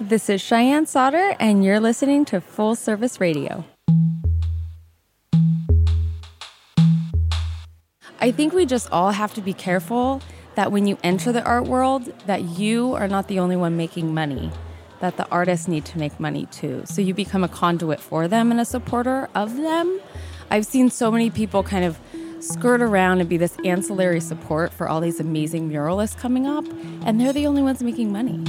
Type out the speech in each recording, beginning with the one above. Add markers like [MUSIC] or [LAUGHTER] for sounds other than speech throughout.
This is Cheyenne Sauter, and you're listening to Full Service Radio. I think we just all have to be careful that when you enter the art world that you are not the only one making money that the artists need to make money too. So you become a conduit for them and a supporter of them. I've seen so many people kind of skirt around and be this ancillary support for all these amazing muralists coming up and they're the only ones making money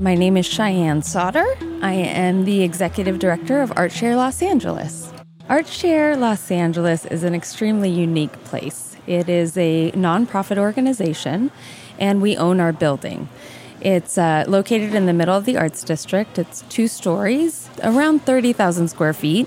my name is Cheyenne Sauter. I am the executive director of ArtShare Los Angeles. ArtShare Los Angeles is an extremely unique place. It is a nonprofit organization, and we own our building. It's uh, located in the middle of the Arts District. It's two stories, around 30,000 square feet.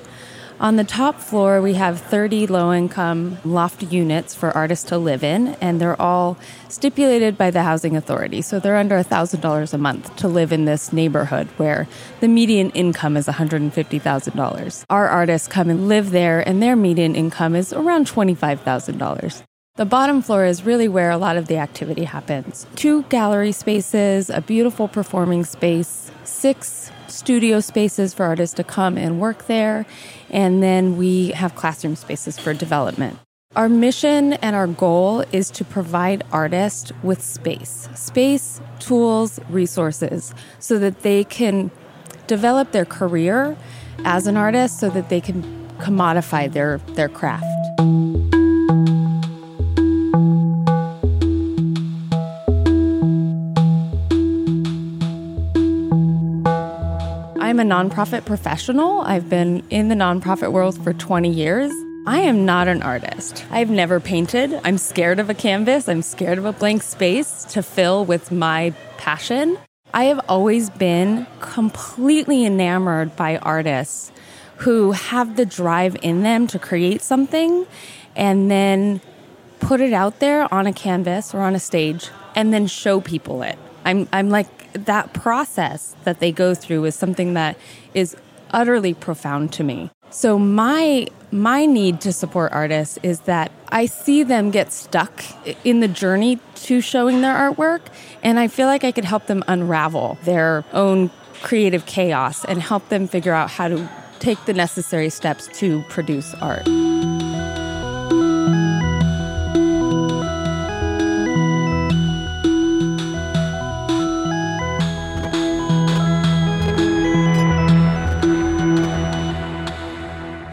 On the top floor, we have 30 low income loft units for artists to live in, and they're all stipulated by the Housing Authority. So they're under $1,000 a month to live in this neighborhood where the median income is $150,000. Our artists come and live there, and their median income is around $25,000. The bottom floor is really where a lot of the activity happens. Two gallery spaces, a beautiful performing space, six studio spaces for artists to come and work there, and then we have classroom spaces for development. Our mission and our goal is to provide artists with space, space, tools, resources, so that they can develop their career as an artist so that they can commodify their, their craft. A nonprofit professional. I've been in the nonprofit world for 20 years. I am not an artist. I've never painted. I'm scared of a canvas. I'm scared of a blank space to fill with my passion. I have always been completely enamored by artists who have the drive in them to create something and then put it out there on a canvas or on a stage and then show people it. I'm, I'm like that process that they go through is something that is utterly profound to me. So my my need to support artists is that I see them get stuck in the journey to showing their artwork and I feel like I could help them unravel their own creative chaos and help them figure out how to take the necessary steps to produce art.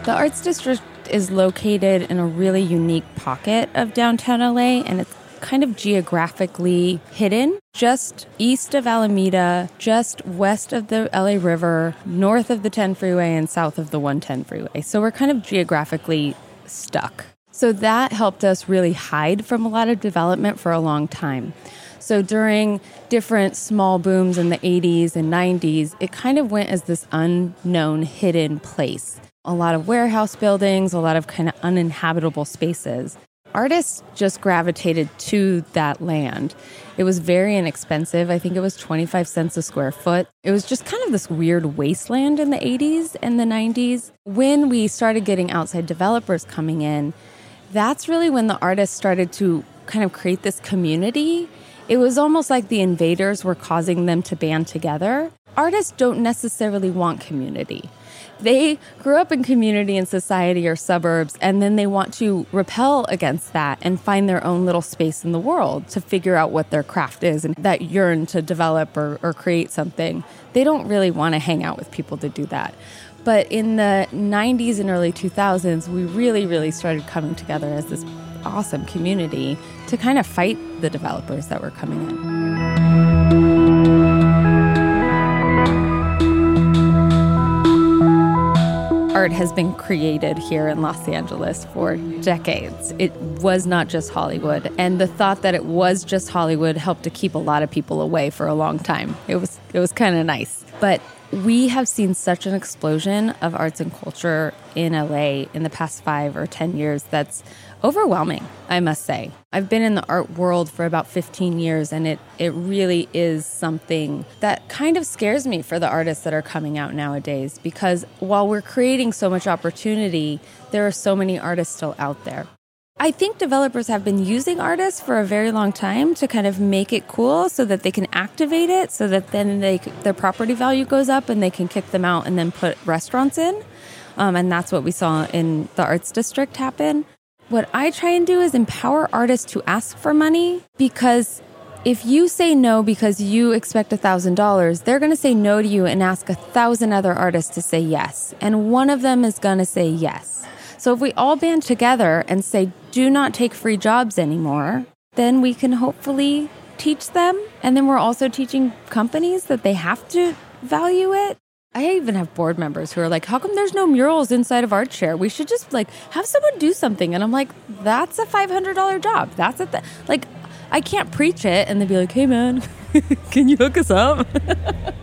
The Arts District is located in a really unique pocket of downtown LA, and it's kind of geographically hidden just east of Alameda, just west of the LA River, north of the 10 freeway, and south of the 110 freeway. So we're kind of geographically stuck. So that helped us really hide from a lot of development for a long time. So during different small booms in the 80s and 90s, it kind of went as this unknown, hidden place a lot of warehouse buildings, a lot of kind of uninhabitable spaces. Artists just gravitated to that land. It was very inexpensive. I think it was 25 cents a square foot. It was just kind of this weird wasteland in the 80s and the 90s. When we started getting outside developers coming in, that's really when the artists started to kind of create this community. It was almost like the invaders were causing them to band together. Artists don't necessarily want community they grew up in community and society or suburbs, and then they want to repel against that and find their own little space in the world to figure out what their craft is and that yearn to develop or, or create something. They don't really want to hang out with people to do that. But in the 90s and early 2000s, we really, really started coming together as this awesome community to kind of fight the developers that were coming in. Art has been created here in Los Angeles for decades. It was not just Hollywood, and the thought that it was just Hollywood helped to keep a lot of people away for a long time. It was it was kind of nice. But we have seen such an explosion of arts and culture in LA in the past 5 or 10 years that's overwhelming, I must say. I've been in the art world for about 15 years and it it really is something that kind of scares me for the artists that are coming out nowadays because while we're creating so much opportunity, there are so many artists still out there. I think developers have been using artists for a very long time to kind of make it cool so that they can activate it so that then they their property value goes up and they can kick them out and then put restaurants in. Um, and that's what we saw in the arts district happen. What I try and do is empower artists to ask for money because if you say no because you expect $1,000, they're going to say no to you and ask a thousand other artists to say yes. And one of them is going to say yes. So if we all band together and say, do not take free jobs anymore, then we can hopefully teach them. And then we're also teaching companies that they have to value it. I even have board members who are like, how come there's no murals inside of ArtShare? We should just like have someone do something. And I'm like, that's a $500 job. That's a, th-. like, I can't preach it and then be like, hey man, [LAUGHS] can you hook us up? [LAUGHS]